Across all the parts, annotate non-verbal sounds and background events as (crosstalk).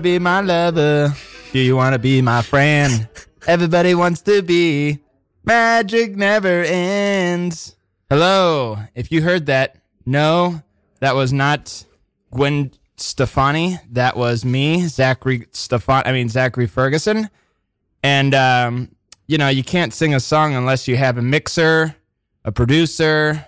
Do you want to be my lover? Do you want to be my friend? (laughs) Everybody wants to be. Magic never ends. Hello. If you heard that, no, that was not Gwen Stefani. That was me, Zachary Stefan. I mean Zachary Ferguson. And um, you know, you can't sing a song unless you have a mixer, a producer,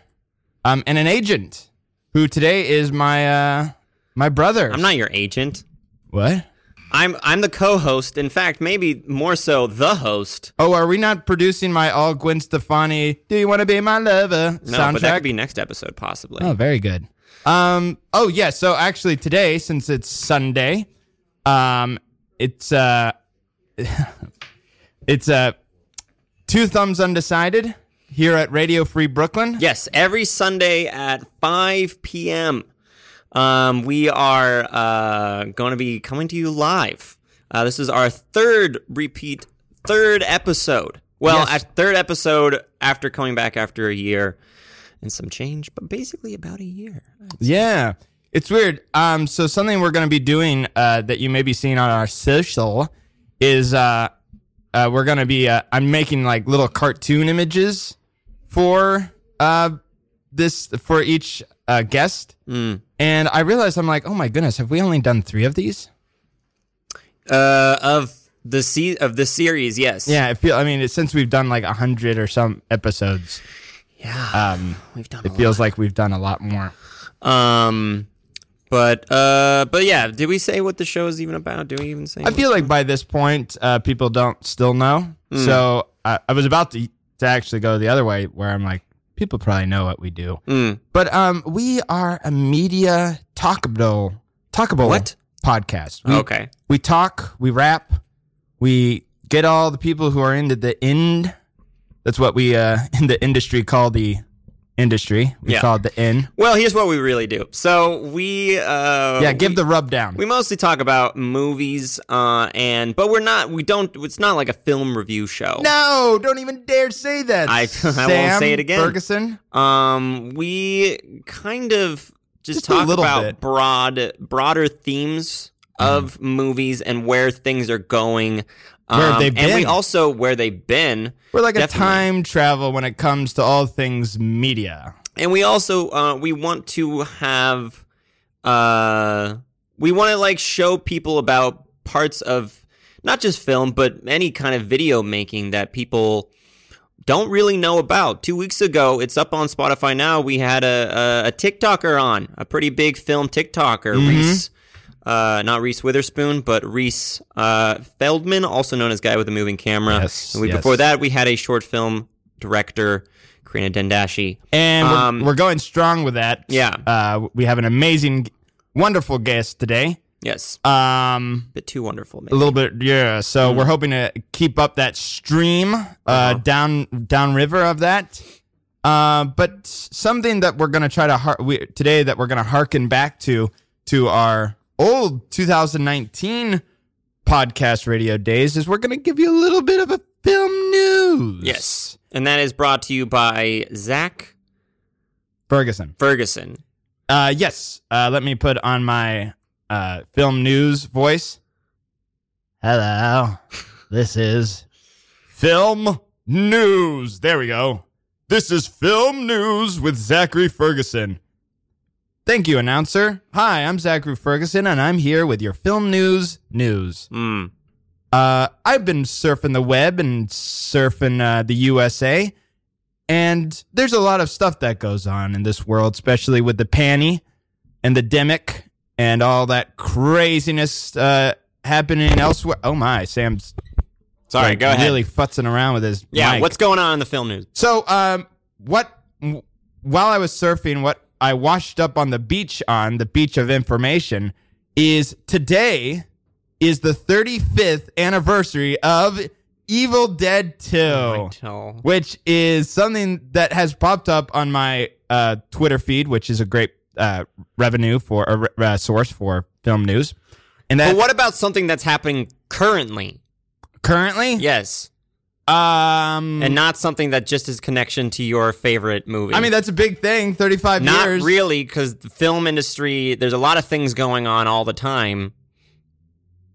um, and an agent. Who today is my uh, my brother. I'm not your agent. What? I'm I'm the co-host. In fact, maybe more so the host. Oh, are we not producing my all Gwen Stefani? Do you want to be my lover No, soundtrack? but that could be next episode possibly. Oh, very good. Um. Oh, yeah. So actually, today, since it's Sunday, um, it's uh, (laughs) it's uh, two thumbs undecided here at Radio Free Brooklyn. Yes, every Sunday at 5 p.m. Um, we are uh, going to be coming to you live. Uh, this is our third repeat, third episode. Well, Yes. third episode after coming back after a year and some change, but basically about a year. Yeah. It's weird. Um, so something we're going to be doing uh, that you may be seeing on our social is uh, uh, we're going to be uh, I'm making like little cartoon images for uh, this for each uh, guest, Mm. and I realized I'm like, oh my goodness, have we only done three of these? Uh, of the se- of the series, yes. Yeah, I feel. I mean, it's, since we've done like a hundred or some episodes, yeah. um, We've done. it feels like we've done a lot more. Um, but uh, but yeah. Did we say what the show is even about? Do we even say? I feel like by this point, uh, people don't still know. So I, I was about to to actually go the other way, where I'm like, people probably know what we do. Mm. But um, we are a media talkable talkable What? podcast. We, Okay. we talk, we rap, we get all the people who are into the end. That's what we uh (laughs) in the industry call the industry. We Yeah. call it the in. Well, here's what we really do. So we uh Yeah, give we- the rub down. we mostly talk about movies uh and but we're not we don't it's not like a film review show. no, don't even dare say that. I- (laughs) I won't say it again. Ferguson. Um we kind of just, Just a talk about bit. broad broader themes of movies and where things are going. Where have Um, they And we also where they've been. We're like Definitely. a time travel when it comes to all things media. and we also uh, we want to have uh we want to like show people about parts of not just film but any kind of video making that people don't really know about. Two weeks ago, it's up on Spotify now. We had a a, a TikToker on, a pretty big film TikToker, Mm-hmm. Reese. Uh, not Reese Witherspoon, but Reese uh, Feldman, also known as Guy with a Moving Camera. Yes, week yes. before that, we had a short film director, Karina Dendashi. And we're, Um, we're going strong with that. Yeah. Uh, we have an amazing, wonderful guest today. Yes, Um, a bit too wonderful, maybe. a little bit, yeah. Mm. So we're hoping to keep up that stream uh, Uh-huh. down downriver of that. Uh, but something that we're gonna try to har- we, today that we're gonna harken back to to our old 2019 podcast radio days is we're gonna give you a little bit of a film news. Yes, and that is brought to you by Zach Ferguson. Ferguson. Uh, yes. Uh, let me put on my uh, film news voice. Hello. (laughs) This is film news. There we go. This is film news with Zachary Ferguson. Thank you, announcer. Hi, I'm Zachary Ferguson, and I'm here with your film news news. Hmm. Uh, I've been surfing the web and surfing uh, the USA, and there's a lot of stuff that goes on in this world, especially with the panty and the demic and all that craziness uh, happening elsewhere. Oh my, Sam's Sorry, like, go ahead. really futzing around with his yeah, mic. what's going on in the film news? So, um, what while I was surfing, what I washed up on the beach on the beach of information is today is the 35th anniversary of Evil Dead 2, Oh. which is something that has popped up on my uh, Twitter feed, which is a great uh, revenue for a re- uh, source for film news. And that But what about something that's happening currently? currently, Yes, um, and not something that just is connection to your favorite movie. I mean that's a big thing. 35 not years. really, because the film industry, there's a lot of things going on all the time.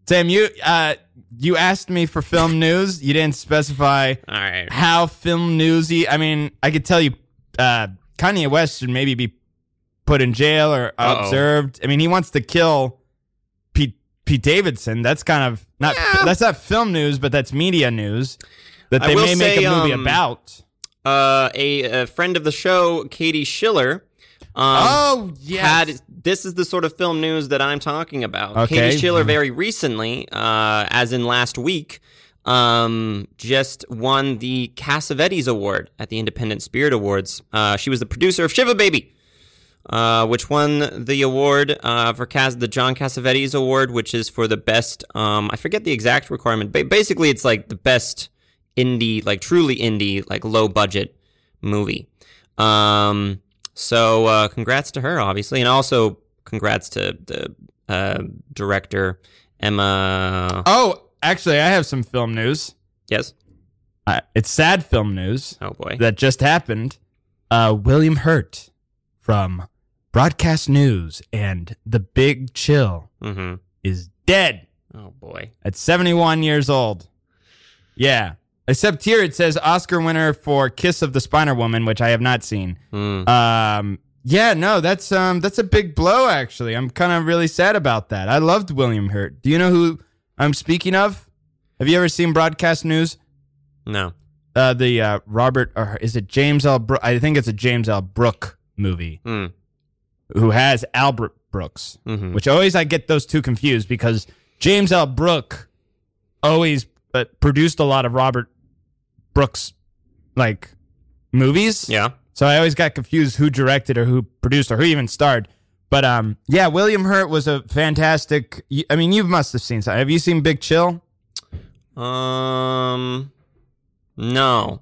Sam, you uh, you asked me for film (laughs) news. You didn't specify All right. how film newsy. I mean, I could tell you, uh, Kanye West should maybe be put in jail or Uh-oh. observed. I mean, he wants to kill Pete Pete Davidson. That's kind of not Yeah. that's not film news, but that's media news that they may make say, a movie um, about. Uh, a, a friend of the show, Katie Schiller. Um, oh yes. had this is the sort of film news that I'm talking about. Okay. Katie Schiller very recently, uh, as in last week, um, just won the Cassavetes Award at the Independent Spirit Awards. Uh, she was the producer of Shiva Baby, uh, which won the award uh, for Cas- the John Cassavetes Award, which is for the best. Um, I forget the exact requirement. but basically, it's like the best indie, like truly indie, like low budget movie. Um, so uh, congrats to her, obviously, and also congrats to the uh, director Emma. oh, actually, I have some film news. Yes. Uh, it's sad film news Oh boy. that just happened. Uh, William Hurt from Broadcast News and The Big Chill mm-hmm. is dead. Oh boy. at 71 years old. Yeah. Except here it says Oscar winner for Kiss of the Spider Woman, which I have not seen. Mm. Um, yeah, no, that's um, that's a big blow. Actually, I'm kind of really sad about that. I loved William Hurt. Do you know who I'm speaking of? Have you ever seen Broadcast News? No. Uh, the uh, Robert, or is it James L. Brook? I think it's a James L. Brook movie Mm. who has Albert Brooks. Mm-hmm. which always I get those two confused because James L. Brook always uh, produced a lot of Robert Brooks like movies. Yeah. So I always got confused who directed or who produced or who even starred. But um, yeah, William Hurt was a fantastic. I mean, you must have seen. some- Have you seen Big Chill? Um. No.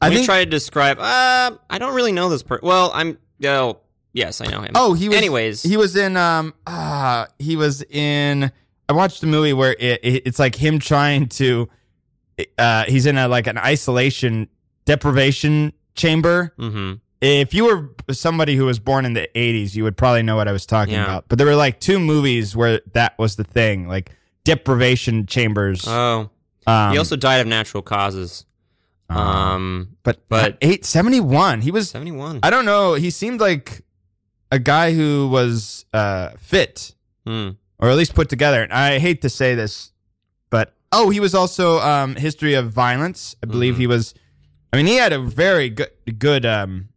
I Let me think- try to describe. Uh, I don't really know this person. Well, I'm. Oh, yes, I know him. Oh, he was. Anyways. he was in. Um, ah, he was in. I watched a movie where it, it, it's like him trying to. Uh, he's in a like an isolation deprivation chamber. Mm-hmm. If you were somebody who was born in the '80s, you would probably know what I was talking Yeah. about. But there were like two movies where that was the thing, like deprivation chambers. Oh. um, he also died of natural causes. Um. but but- eight seventy one. He was. Seventy-one. I don't know. He seemed like a guy who was uh, fit. Hmm. or at least put together. And I hate to say this, oh, he was also um, history of violence. I believe Mhm. he was. I mean, he had a very good good. Um,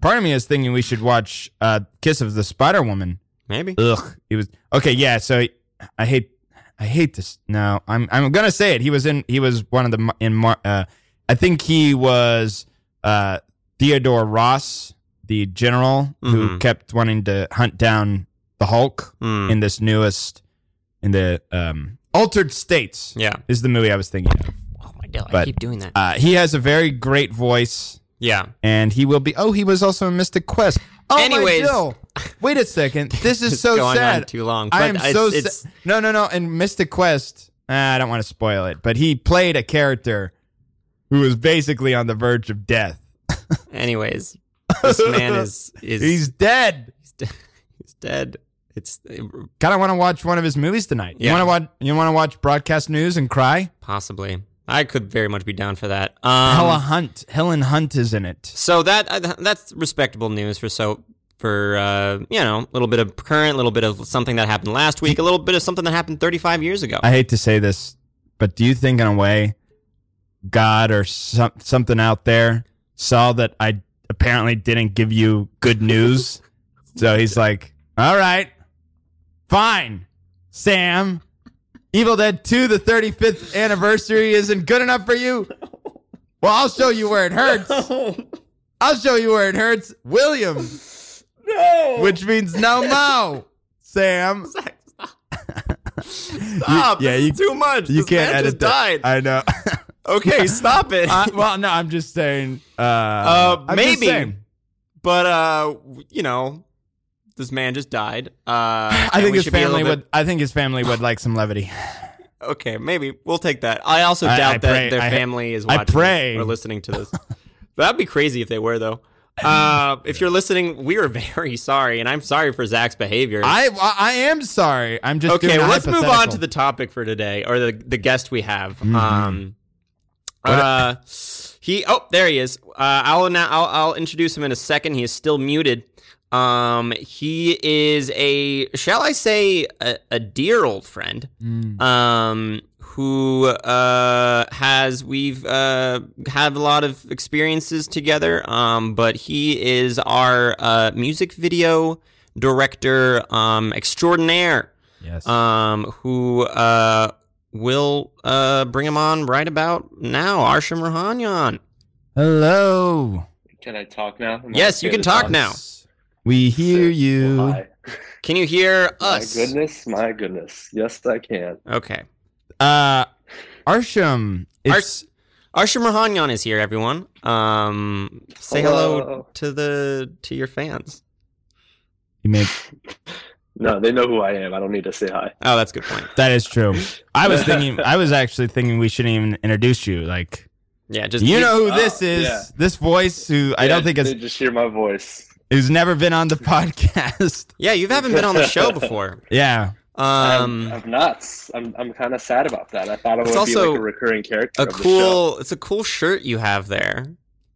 part of me is thinking we should watch uh, Kiss of the Spider Woman. Maybe. Ugh, he was okay. Yeah, so he- I hate. I hate this. No, I'm. I'm gonna say it. He was in. He was one of the in. Mar- Uh, I think he was uh, Theodore Ross, the general who Mhm. kept wanting to hunt down the Hulk Hmm. in this newest in the um altered states Yeah. is the movie i was thinking of Oh my god! I keep doing that. uh he has a very great voice yeah. and he will be oh he was also in mystic quest oh Anyways. my Jill. wait a second this is (laughs) so going sad on too long. i am it's- so it's, sad no no no in mystic quest ah, i don't want to spoil it but he played a character who was basically on the verge of death (laughs) Anyways, this man is is he's dead he's, de- (laughs) he's dead. It's kind of want to watch one of his movies tonight you want to watch you want to watch broadcast news and cry possibly. I could very much be down for that. Um, Hella Hunt. Helen Hunt is in it. So that uh, that's respectable news for so for uh, you know a little bit of current, a little bit of something that happened last week, a little bit of something that happened 35 years ago. I hate to say this, but do you think in a way God or some, something out there saw that I apparently didn't give you good news? (laughs) so he's like, all right, fine, Sam. Evil Dead 2, the 35th anniversary isn't good enough for you? Well, I'll show you where it hurts. I'll show you where it hurts. William. no, which means no mo. Sam, (laughs) stop. yeah, this is you- too much. you This can't edit just that. died. I know. (laughs) okay, stop it. uh, well, no, I'm just saying. Uh, Uh, I'm maybe. saying. but uh, you know, this man just died. Uh, I think his should be a family would. I think his family would like some levity. Okay, maybe we'll take that. I also I- doubt I that pray- their I- family is I watching pray. or listening to this. That'd be crazy if they were, though. Uh, (laughs) if you're listening, we are very (laughs) sorry, and I'm sorry for Zach's behavior. I I am sorry. I'm just okay, well, let's move on to the topic for today, or the the guest we have. Mhm. Um, uh, he oh there he is. Uh, I'll, now I'll I'll introduce him in a second. He is still muted. Um, he is a shall I say a, a dear old friend. Mm. Um, who uh has we've uh had a lot of experiences together. Um, but he is our uh music video director um extraordinaire Yes. um, who uh, will uh, bring him on right about now. Arshum Rouhanian. Hello. Can I talk now? Yes, you can to talk now. We hear Sick. you. Well, hi. Can you hear (laughs) us? My goodness, my goodness. Yes, I can. Okay. Uh, Arshum. It's Arshum Rouhanian is here, everyone. Um, say hello Hello. to the to your fans. you made (laughs) No, they know who I am. I don't need to say hi. Oh, that's a good point. that is true. I was (laughs) thinking. I was actually thinking we shouldn't even introduce you. Like Yeah, just you know who Oh, this is. yeah. This voice who I Yeah, don't think is they just hear my voice. Who's never been on the podcast. (laughs) Yeah, you haven't been on the show before. (laughs) yeah. Um, I'm, I'm nuts. I'm, I'm kind of sad about that. I thought it It's would be also like a recurring character. a of the show. cool. It's a cool shirt you have there.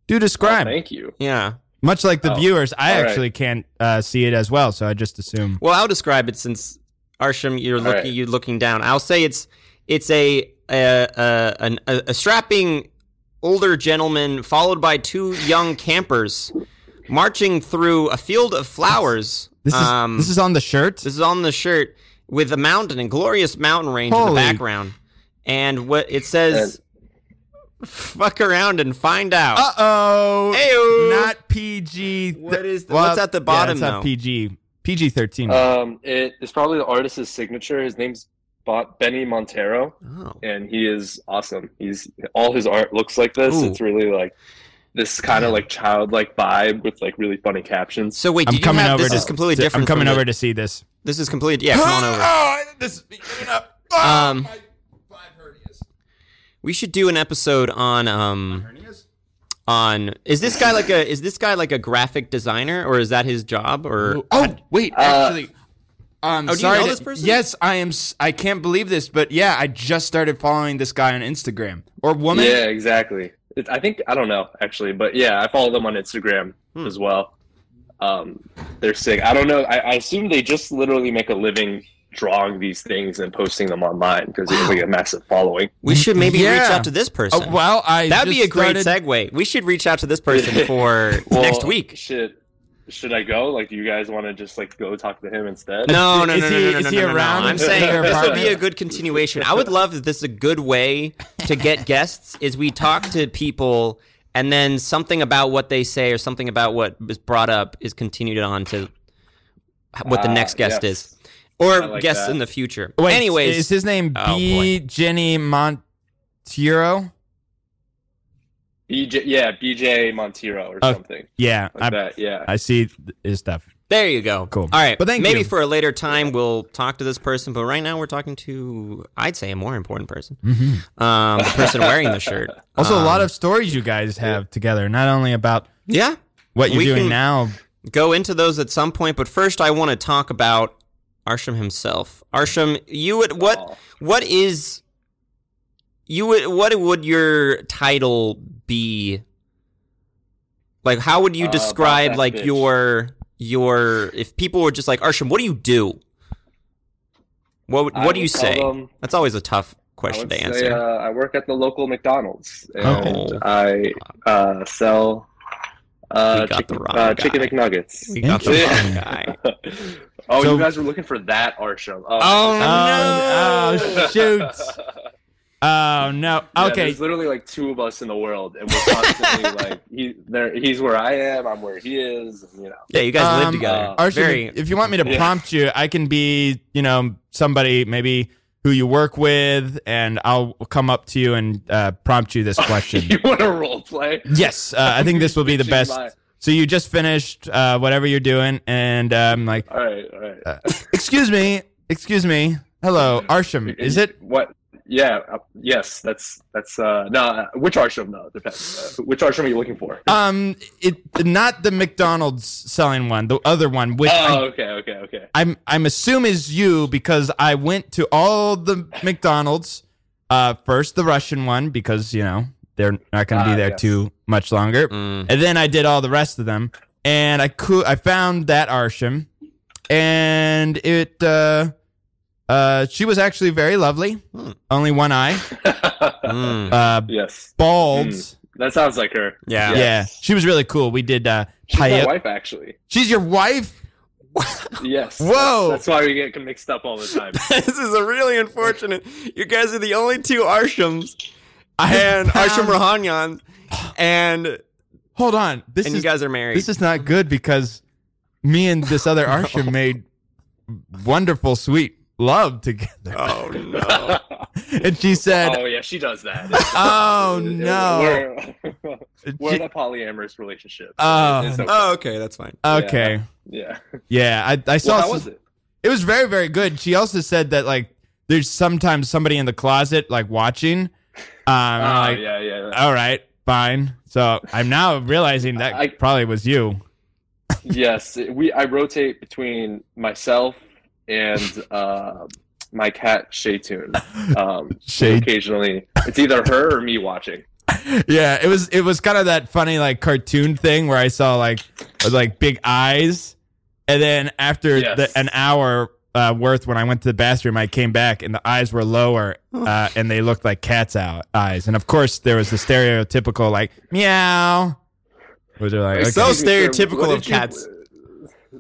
Do Oh, describe. thank you. Yeah. Much like the Oh, viewers, I all right. actually can't uh, see it as well, so I just assume. Well, I'll describe it since Arshum, you're All looking, right. you're looking down. I'll say it's it's a a, a, an- a a strapping older gentleman followed by two young campers marching through a field of flowers. This is um, this is on the shirt. this is on the shirt with a mountain, a glorious mountain range in the background, and what it says. Fuck around and find out. Uh oh. Heyo. Not PG. What is the- what's at the bottom, Yeah, it's though? not PG. PG thirteen. Um, it is probably the artist's signature. His name's Benny Montero, Oh. and he is awesome. He's all his art looks like this. Ooh. It's really like this kind of like childlike vibe with like really funny captions. So wait, I'm you coming have over this to. is completely to- different. I'm coming from the- over to see this. This is completely yeah. Come on over. Oh, this is giving up. Oh, Um, my five hernias. We should do an episode on um on is this guy like a is this guy like a graphic designer or is that his job or Oh wait, Uh, actually, um, Oh, do you sorry know to- this person? Yes, I am. I can't believe this, but yeah, I just started following this guy on Instagram or woman. Yeah, exactly. It, I think I don't know actually, but yeah, I follow them on Instagram Hmm. as well. Um, they're sick. I don't know. I, I assume they just literally make a living drawing these things and posting them online because they have like a massive following. we should maybe reach out to this person. Oh, well, I That'd be a great started- segue. We should reach out to this person (laughs) for Well, next week. Should should I go? Like, do you guys want to just like go talk to him instead? No, no, Is no, he- no, no, no, is no, he no, no, no. around? I'm saying your this would be a good continuation. I would love if this is a good way to get guests is we talk to people and then something about what they say or something about what is brought up is continued on to what the Ah, next guest yes. is or like guests that. in the future. Wait, Anyways, is his name Oh, B. Jenny Montiero? BJ, yeah, BJ Montero or Oh, something Yeah, like I, that. Yeah. I see his stuff. there you go. Cool. All right, But thank maybe you. for a later time we'll talk to this person, but right now we're talking to I'd say a more important person. Mhm. Um, the person wearing the shirt. (laughs) Also, a lot Um, of stories you guys have together, not only about yeah. what you're We doing can- now. go into those at some point, but first I want to talk about Arshum himself. Arshum, you would what what is you would what would your title be? Like how would you Uh, describe boss-ass like bitch. your your if people were just like Arshum, what do you do? What would- I what do you say? them- That's always a tough I question would to say, answer. uh, I work at the local McDonald's and Oh. I uh, sell uh, We got chicken, the wrong uh, chicken. McNuggets. we got the (laughs) wrong guy. oh, So- you guys were looking for that Arshum. Oh, Oh, no. oh, shoot. (laughs) Oh no. Yeah, Okay. there's literally like two of us in the world, and we're constantly (laughs) like, he, there, he's where I am, I'm where he is, and, you know. Yeah, you guys live Um, together. uh, Arshum, Very if you want me to Yeah. prompt you, I can be, you know, somebody maybe who you work with, and I'll come up to you and uh, prompt you this (laughs) question. you want to role play? yes, uh, I think this will be (laughs) the best. my- So you just finished uh, whatever you're doing, and I'm like, All right, all right. uh, excuse me, excuse me, hello, Arshum, is it? What? Yeah, uh, yes, that's that's uh, no. Uh, which Arshum? No, depends. Uh, which Arshum are you looking for? Um, it not the McDonald's selling one, the other one, which oh, I, okay, okay, okay. I'm I'm assume is you because I went to all the McDonald's. Uh, first the Russian one because you know they're not going to be Ah, there yes. too much longer, Mm. and then I did all the rest of them, and I could I found that Arshum, and it uh uh she was actually very lovely, Hmm. only one eye, (laughs) Mm. uh yes, bald. Mm. that sounds like her. Yeah. Yeah, she was really cool. We did uh She's my paella- wife, actually. She's your wife? (laughs) Yes. Whoa. That's, that's why we get mixed up all the time. (laughs) this is a really unfortunate. You guys are the only two Arshums I and Arshum found- and Hold on. This and is you guys are married. this is not good because me and this other Arshum made wonderful, sweet love together. oh no. (laughs) And she said, oh yeah, she does that. (laughs) Oh, no. We're, we're in a polyamorous relationship. Oh. Okay. Oh, okay, that's fine. "Okay, yeah. yeah." I, I saw. Well, how some- was it? It was very, very good. She also said that like there's sometimes somebody in the closet like watching. Um, and Oh, like, yeah, yeah. yeah. all right, fine. So I'm now realizing that I- probably was you. yes, we. I rotate between myself and uh, my cat Shaytun. (laughs) Um, Shay- Occasionally, it's either her or me watching. yeah, it was it was kind of that funny like cartoon thing where I saw like like big eyes, and then after Yes. the, an hour uh, worth, when I went to the bathroom, I came back and the eyes were lower, uh, and they looked like cat's out eyes, and of course there was the stereotypical like meow, which are like okay. So Excuse me, sir, stereotypical of did you- cats.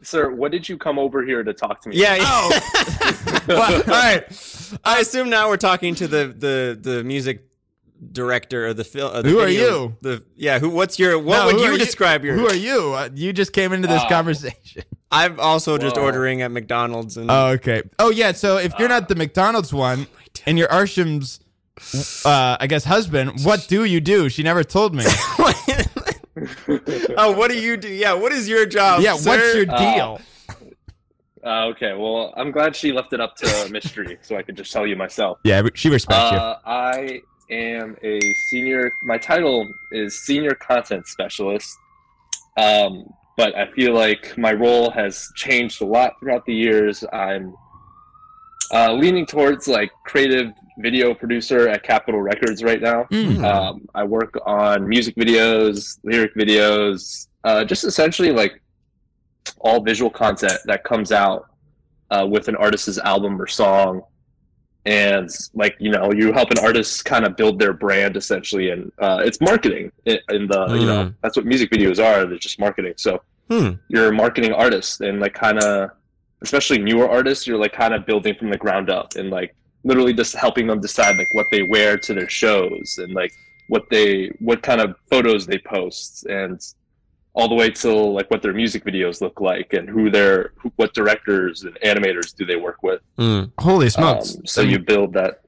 Sir, what did you come over here to talk to me? Yeah. Oh. yeah. (laughs) (laughs) Well, all right. I assume now we're talking to the the the music director of the film. Who are you? The yeah. Who? What's your? What No, would who you are describe your? Who are you? Uh, you just came into this Oh. conversation. (laughs) I'm also just ordering at McDonald's and. Oh, okay. Oh, yeah. So if you're not the McDonald's one and you're Arshum's, uh, I guess, husband, what do you do? She never told me. (laughs) oh, what do you do? Yeah. What is your job? yeah, sir? what's your Uh, deal? Uh, okay. Well, I'm glad she left it up to mystery, so I could just tell you myself. yeah, she respects you. Uh, I am a senior. My title is senior content specialist. Um, but I feel like my role has changed a lot throughout the years. I'm uh, leaning towards like creative video producer at Capitol Records right now. Mm. Um, I work on music videos, lyric videos, uh, just essentially like all visual content that comes out uh, with an artist's album or song. And like you know, you help an artist kind of build their brand essentially, and uh, it's marketing. In, in the you know, Mm. that's what music videos are. They're just marketing. So Hmm. you're a marketing artist, and like kind of, especially newer artists, you're like kind of building from the ground up, and like literally just helping them decide like what they wear to their shows and like what they what kind of photos they post and all the way till like what their music videos look like and who their who, what directors and animators do they work with Hmm. Holy um, smokes! so I mean, you build that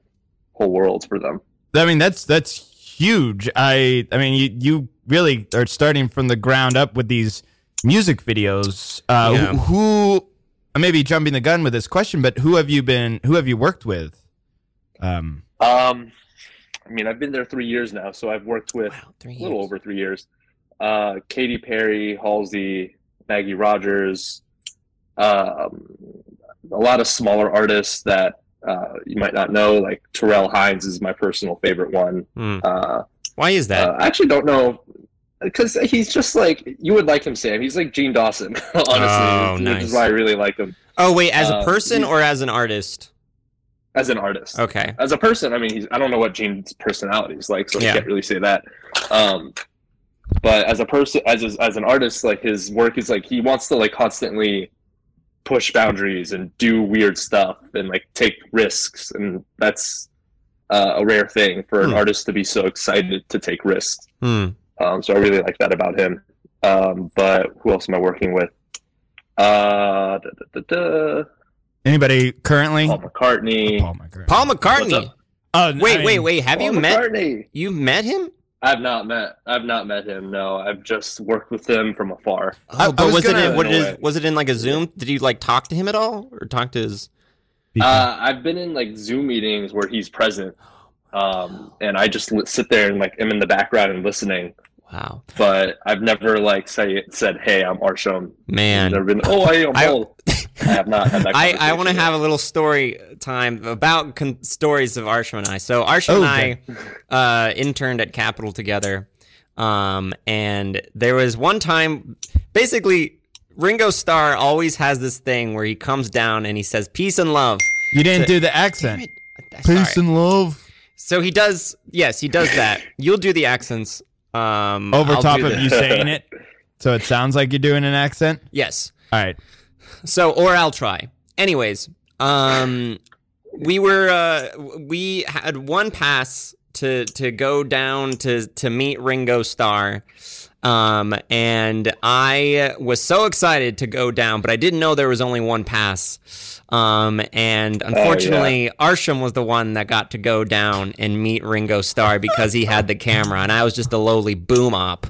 whole world for them I mean, that's that's huge. I I mean, you you really are starting from the ground up with these music videos. Uh, Yeah. who, who I may be jumping the gun with this question, but who have you been? Who have you worked with? Um, um i mean i've been there three years now so i've worked with Wow. Three a little years. over three years. Uh, Katy Perry, Halsey, Maggie Rogers, um, a lot of smaller artists that uh, you might not know, like Terrell Hines is my personal favorite one. Hmm. Uh, Why is that? uh, I actually don't know because he's just like you would like him, Sam. He's like Jean Dawson, (laughs) honestly, Oh, which is why I really like him oh wait, as a uh, person he's- or as an artist? as an artist. Okay. as a person, I mean, he's I don't know what Jean's personality is like, so Yeah. I can't really say that. Um, but as a person, as a, as an artist, like his work is like he wants to like constantly push boundaries and do weird stuff and like take risks, and that's uh, a rare thing for an Hmm. artist to be so excited to take risks. Hmm. Um, so I really like that about him. Um, but who else am I working with? Uh, da, da, da, da. anybody currently? Paul McCartney. Paul McCartney. Paul McCartney. up? Oh, Wait, I mean, wait, wait. Have Paul you met? You met him? I've not met. I've not met him. No, I've just worked with him from afar. I- I Oh, but was was, gonna- it in, what it is? Was it in like a Zoom? Did you like talk to him at all, or talk to his? Uh, I've been in like Zoom meetings where he's present, um, and I just sit there and like am in the background and listening. Wow, But I've never like say said, "Hey, I'm Arshum." man. Never been. Oh, hey, I'm I- Paul." I have not had that. (laughs) I, I want to have a little story time about con- stories of Arshum and I. So Arshum and I uh, interned at Capitol together, um, and there was one time, basically, Ringo Starr always has this thing where he comes down and he says "peace and love." You didn't do the accent. Sorry. and love. So he does. Yes, he does that. You'll do the accents. Um, Over I'll top of the- you (laughs) saying it, so it sounds like you're doing an accent. Yes. All right. So, or I'll try. Anyways, um, we were uh, we had one pass to to go down to to meet Ringo Starr. Um, and I was so excited to go down, but I didn't know there was only one pass. Um, and unfortunately, Arshum was the one that got to go down and meet Ringo Starr because he had the camera, and I was just a lowly boom op.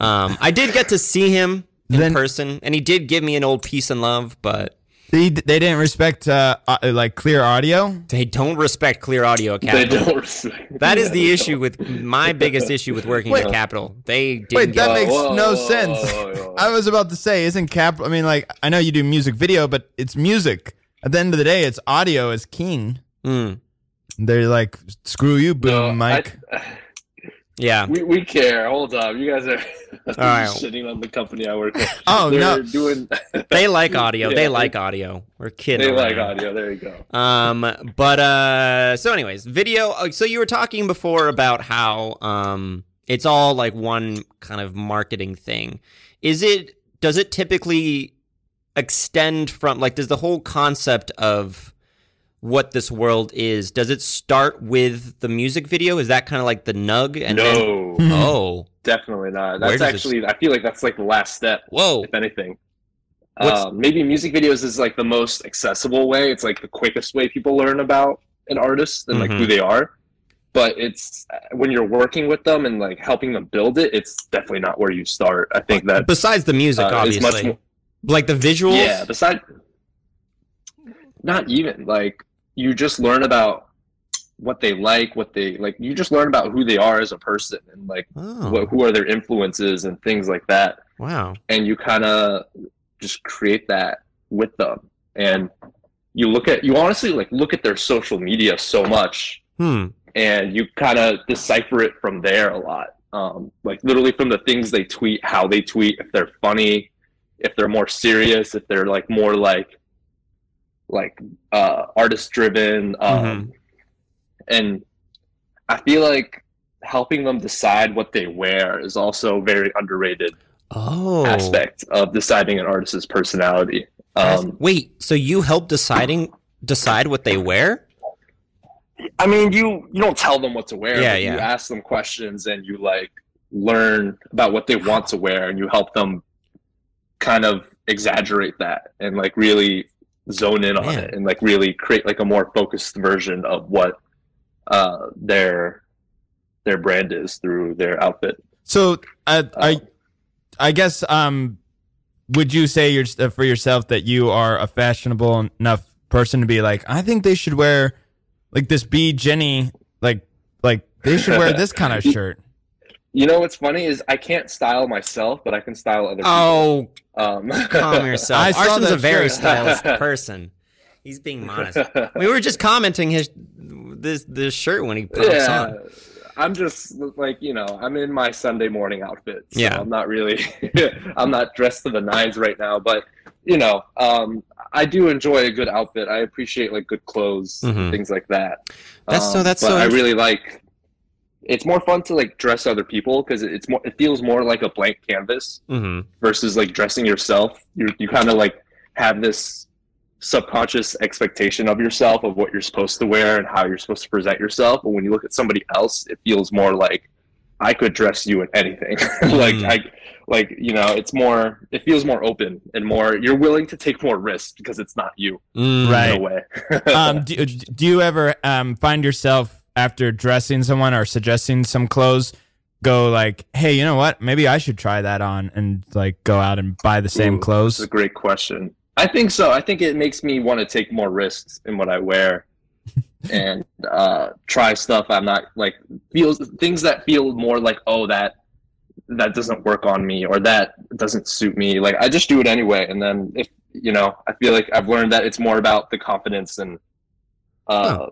Um, I did get to see him in Then- person, and he did give me an old peace and love, but They, they didn't respect uh, uh, like clear audio. they don't respect clear audio at They don't respect. That is the issue with my (laughs) biggest issue with working Wait. at Capitol. They didn't Wait, that get- makes whoa, no whoa, sense. whoa, whoa. (laughs) I was about to say, isn't cap? I mean, like, I know you do music video, but it's music. At the end of the day, it's audio is king. Mm, They're like, screw you, boom, No, Mike. I- (laughs) yeah. we, we care. Hold on, you guys are (laughs) right. shitting on the company I work with. Oh, They're no. doing. (laughs) They like audio. Yeah, they like audio. We're kidding. They like audio. There you go. Um, but uh, so anyways, video. uh, So you were talking before about how um, it's all like one kind of marketing thing. Is it? Does it typically extend from like? Does the whole concept of what this world is? Does it start with the music video? Is that kind of like the nug? And no, Then, oh, definitely not. That's does it actually. I feel like that's like the last step, whoa. if anything. What's- Um, maybe music videos is like the most accessible way. It's like the quickest way people learn about an artist and like Mhm. who they are. But it's when you're working with them and like helping them build it, it's definitely not where you start. I think that Besides the music, uh, obviously, much more, like the visuals. Yeah, besides, not even like you just learn about what they like, what they like. You just learn about who they are as a person and like Oh, what, who are their influences and things like that. wow. And you kind of just create that with them. And you look at you honestly like look at their social media so much, Hmm. and you kind of decipher it from there a lot. Um, like literally from the things they tweet, how they tweet, if they're funny, if they're more serious, if they're like more like like uh, artist driven, um, and I feel like helping them decide what they wear is also a very underrated Oh. aspect of deciding an artist's personality. Um, Wait, so you help deciding decide what they wear? I mean, you you don't tell them what to wear. Yeah, yeah. You ask them questions and you like learn about what they want to wear, and you help them kind of exaggerate that and like really zone in on Man. it and like really create like a more focused version of what uh, their their brand is through their outfit. So, uh, I, Um, I guess, um, would you say your, uh, for yourself that you are a fashionable enough person to be like, I think they should wear like this B Jenny, like, like they should wear this kind of (laughs) shirt. You know what's funny is I can't style myself, but I can style other people. Oh, um, calm yourself. (laughs) I saw Arshum's a very stylish (laughs) person. He's being modest. (laughs) We were just commenting his this this shirt when he put us yeah, on. I'm just like you know, I'm in my Sunday morning outfit. So Yeah. I'm not really, I'm not dressed to the nines right now, but you know, um, I do enjoy a good outfit. I appreciate like good clothes, Mhm. things like that. That's so- Um, that's but so I really like. It's more fun to like dress other people because it's more. It feels more like a blank canvas hmm versus like dressing yourself. You you kind of like have this subconscious expectation of yourself of what you're supposed to wear and how you're supposed to present yourself. But when you look at somebody else, it feels more like I could dress you in anything. (laughs) like Mm. I like you know, it's more it feels more open and more you're willing to take more risks because it's not you Right. in way. (laughs) um, do, do you ever um, find yourself after dressing someone or suggesting some clothes go like hey you know what maybe i should try that on and like go out and buy the same Ooh, clothes It's a great question. I think so. I think it makes me want to take more risks in what I wear (laughs) and uh, try stuff I'm not like feels things that feel more like oh that that doesn't work on me or that doesn't suit me. Like I just do it anyway, and then if you know, I feel like I've learned that it's more about the confidence and uh,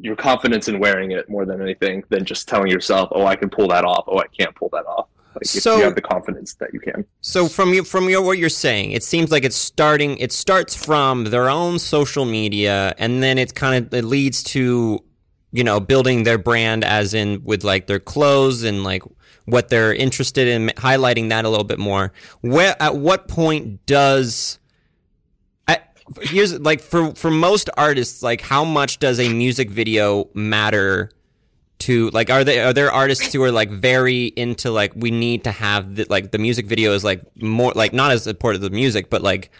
your confidence in wearing it more than anything than just telling yourself, oh I can pull that off, oh I can't pull that off. Like So- if you have the confidence that you can. So from you from your what you're saying, it seems like it's starting. It starts from their own social media, and then it kind of it leads to you know building their brand, as in with like their clothes and like what they're interested in, highlighting that a little bit more. Where at what point does here's like for for most artists, like how much does a music video matter? to like are they are there artists who are like very into like we need to have the, like the music video is like more like not as important as the music but like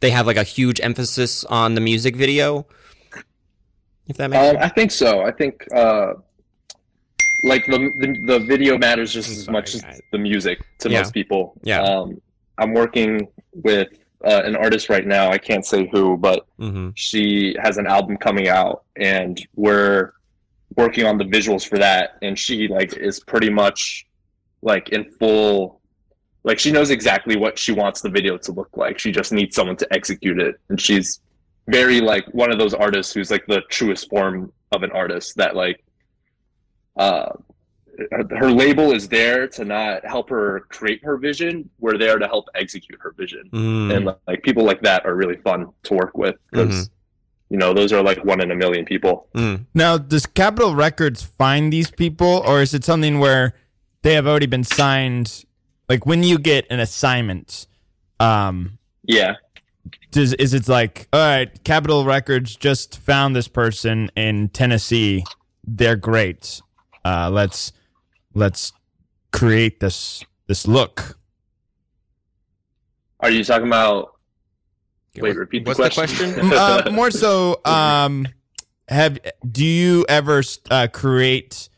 they have like a huge emphasis on the music video if that makes Um, sense I think so. I think uh, like the, the the video matters just as much as the music to Yeah. most people. Yeah. Um, I'm working with uh, an artist right now. I can't say who, but mm-hmm. she has an album coming out, and we're working on the visuals for that. And she like is pretty much like in full. Like she knows exactly what she wants the video to look like. She just needs someone to execute it, and she's very like one of those artists who's like the truest form of an artist that like uh her, her label is there to not help her create her vision we're there to help execute her vision Mm-hmm. and like people like that are really fun to work with because you know those are like one in a million people Mm. Now, does Capitol Records find these people, or is it something where they have already been signed? Like when you get an assignment, um, yeah does is it like, all right, Capitol Records just found this person in Tennessee. They're great. Uh, let's let's create this this look. are you talking about Okay, wait what- repeat the what's question, the question (laughs) uh, more so, um, have do you ever uh, create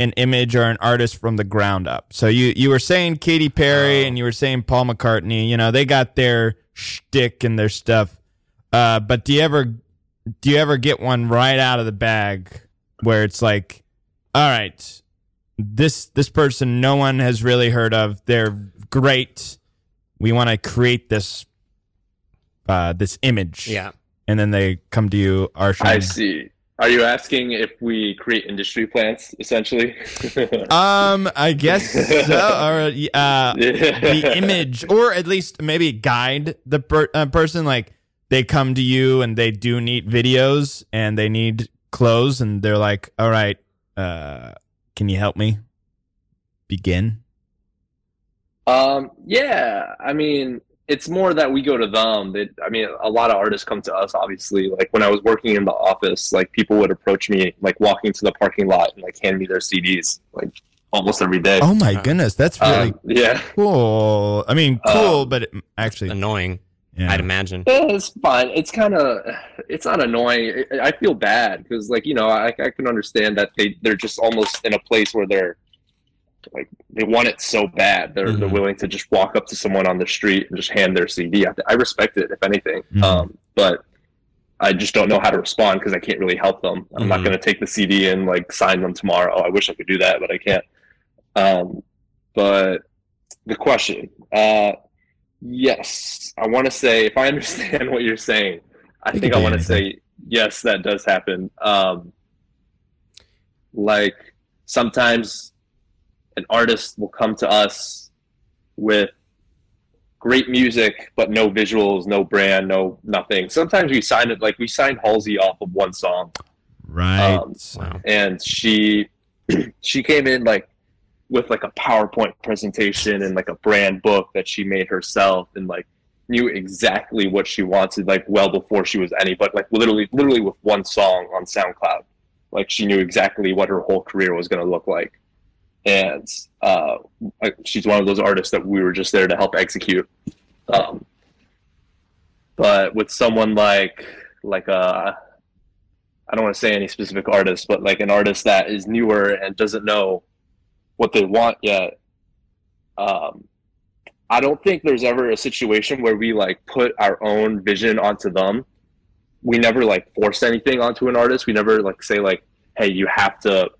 an image or an artist from the ground up? So you you were saying Katy Perry Oh. and you were saying Paul McCartney. You know they got their shtick and their stuff. Uh, but do you ever do you ever get one right out of the bag where it's like, all right, this this person no one has really heard of. They're great. We want to create this uh, this image yeah and then they come to you, Arshum. i see are you asking if we create industry plants essentially (laughs) Um, I guess so. Or uh, (laughs) the image, or at least maybe guide the per- uh, person. Like they come to you and they do need videos and they need clothes, and they're like, "All right, uh, can you help me?" Begin. Um, yeah, I mean, it's more that we go to them. That I mean, a lot of artists come to us. Obviously, like when I was working in the office, like people would approach me, like walking to the parking lot and like hand me their CDs, like almost every day. Oh my Uh, goodness, that's really Um, yeah, cool. I mean, cool, Um, but it, actually, annoying yeah. i'd imagine Eh, it's fine. It's kind of, it's not annoying. I I feel bad because, like, you know, I, I can understand that they they're just almost in a place where they're like they want it so bad they're they're Mhm. willing to just walk up to someone on the street and just hand their CD. I, I respect it if anything, Mhm. um, but I just don't know how to respond because I can't really help them. I'm not Mhm. going to take the CD and like sign them tomorrow. I wish I could do that, but I can't. Um, but the question, uh, yes, I want to say if I understand what you're saying, I You think I want to say yes, that does happen. Um, like sometimes an artist will come to us with great music but no visuals no brand no nothing. Sometimes we sign it like we signed halsey off of one song. Right. um, wow. and she (clears throat) she came in like with like a PowerPoint presentation and like a brand book that she made herself and like knew exactly what she wanted like well before she was anybody like literally literally with one song on SoundCloud. Like she knew exactly what her whole career was going to look like. And uh she's one of those artists that we were just there to help execute. Um but with someone like like uh I don't want to say any specific artist, but like an artist that is newer and doesn't know what they want yet. Um, I don't think there's ever a situation where we like put our own vision onto them. We never like force anything onto an artist. We never like say like, "Hey, you have to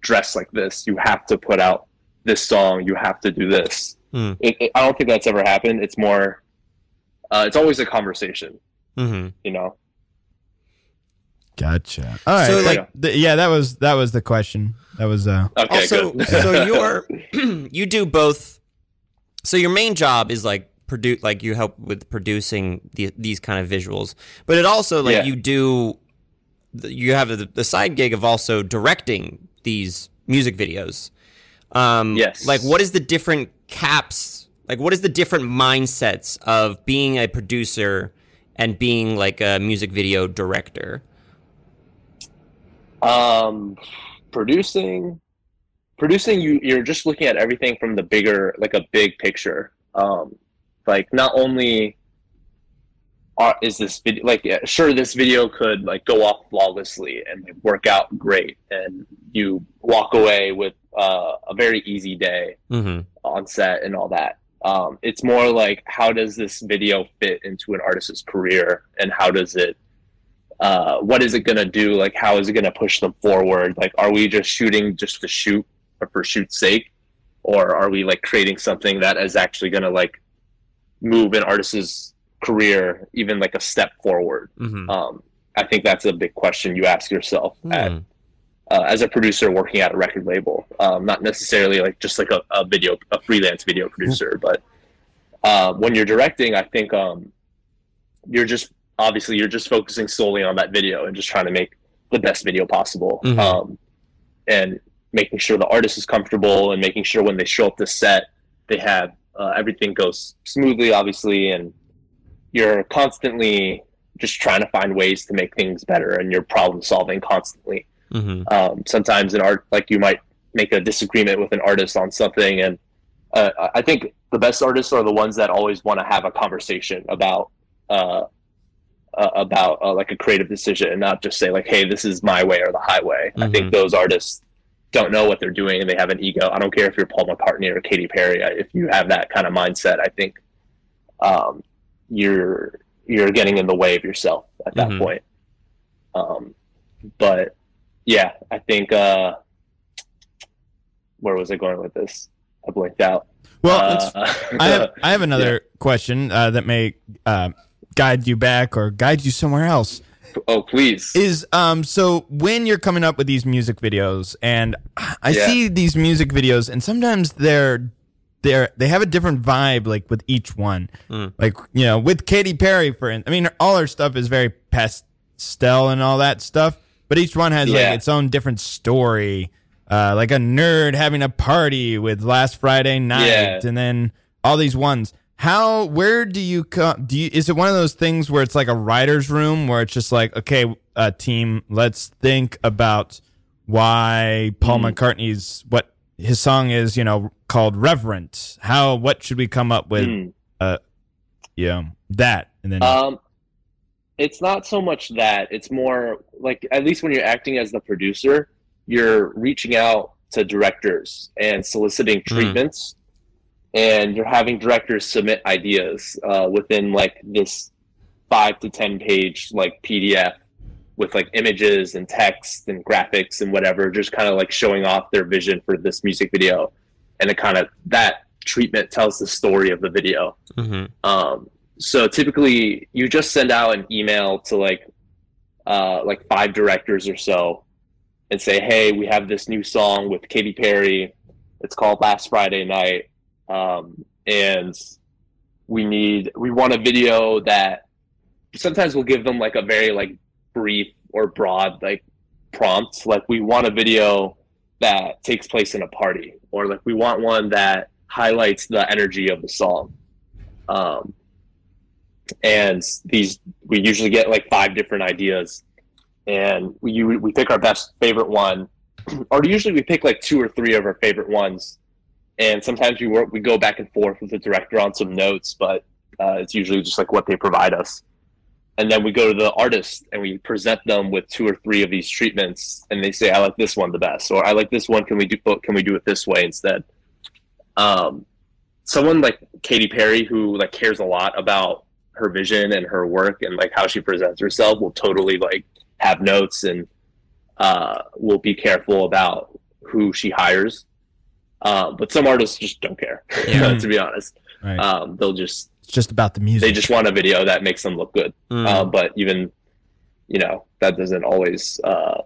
dress like this. You have to put out this song. You have to do this." Hmm. It, it- I don't think that's ever happened. It's more, uh, it's always a conversation. Mm-hmm. You know. Gotcha. All right. So, like, like- th- yeah, that was that was the question. That was uh. Okay. also, good. (laughs) so (laughs) you're (clears throat) you do both. So your main job is like produce, like you help with producing the, these kind of visuals, but it also like Yeah. you do. You have the, the side gig of also directing these music videos. Um, Yes. Like, what is the different caps? Like, what is the different mindsets of being a producer and being like a music video director? Um producing producing you you're just looking at everything from the bigger like a big picture um like not only are, is this video like yeah, sure this video could like go off flawlessly and like, work out great and you walk away with uh, a very easy day Mm-hmm. on set and all that. Um, it's more like how does this video fit into an artist's career and how does it uh, what is it going to do? Like how is it going to push them forward? Like are we just shooting just to shoot or for shoot's sake? Or are we like creating something that is actually going to like move an artist's career even like a step forward? Mm-hmm. um, i think that's a big question you ask yourself at Hmm. uh, as a producer working at a record label, um, not necessarily like just like a, a video, a freelance video producer, but uh, when you're directing, I think um, you're just obviously you're just focusing solely on that video and just trying to make the best video possible, Mhm. um, and making sure the artist is comfortable and making sure when they show up to set, they have uh, everything goes smoothly, obviously, and you're constantly just trying to find ways to make things better and you're problem solving constantly Mm-hmm. um, sometimes in art like you might make a disagreement with an artist on something and uh, i think the best artists are the ones that always want to have a conversation about uh, uh, about uh, like a creative decision and not just say like hey this is my way or the highway i Mhm. think those artists don't know what they're doing and they have an ego i don't care if you're paul mccartney or katy perry if you have that kind of mindset i think um, you're you're getting in the way of yourself at that Mhm. point um, but yeah, I think uh where was I going with this? I blanked out. Well, uh, (laughs) I have I have another question uh, that may uh, guide you back or guide you somewhere else. oh please. Is um so when you're coming up with these music videos, and I Yeah. see these music videos, and sometimes they're they're they have a different vibe like with each one. Mm. Like you know, with Katy Perry, for I mean, all her stuff is very pastel and all that stuff, but each one has Yeah. like its own different story. Uh, like a nerd having a party with last Friday night, Yeah. and then all these ones. How? Where do you come? Do you? Is it one of those things where it's like a writer's room where it's just like, okay, uh, team, let's think about why Paul Mm. McCartney's what his song is, you know, called Reverent. How? What should we come up with? Mm. You know, that, and then Um it's not so much that, it's more like at least when you're acting as the producer, you're reaching out to directors and soliciting treatments and you're having directors submit ideas uh, within like this five to ten page like pdf with like images and text and graphics and whatever just kind of like showing off their vision for this music video and it kind of that treatment tells the story of the video Mm-hmm. um, so typically, you just send out an email to like uh, like five directors or so, and say, "Hey, we have this new song with Katy Perry. It's called Last Friday Night, um, and we need we want a video that." Sometimes we'll give them like a very like brief or broad like prompt, like we want a video that takes place in a party, or like we want one that highlights the energy of the song. Um, and these we usually get like five different ideas. And we we pick our best favorite one (clears throat) or usually we pick like two or three of our favorite ones and sometimes we work we go back and forth with the director on some notes but uh, it's usually just like what they provide us and then we go to the artist and we present them with two or three of these treatments and they say i like this one the best or i like this one can we do can we do it this way instead um, someone like Katy Perry who like cares a lot about her vision and her work and like how she presents herself will totally like have notes and uh, will be careful about who she hires. Uh, but some artists just don't care, (laughs) Yeah. to be honest. Right. Um, they'll just it's just about the music. they just want a video that makes them look good. Mm. Uh, but even you know that doesn't always uh,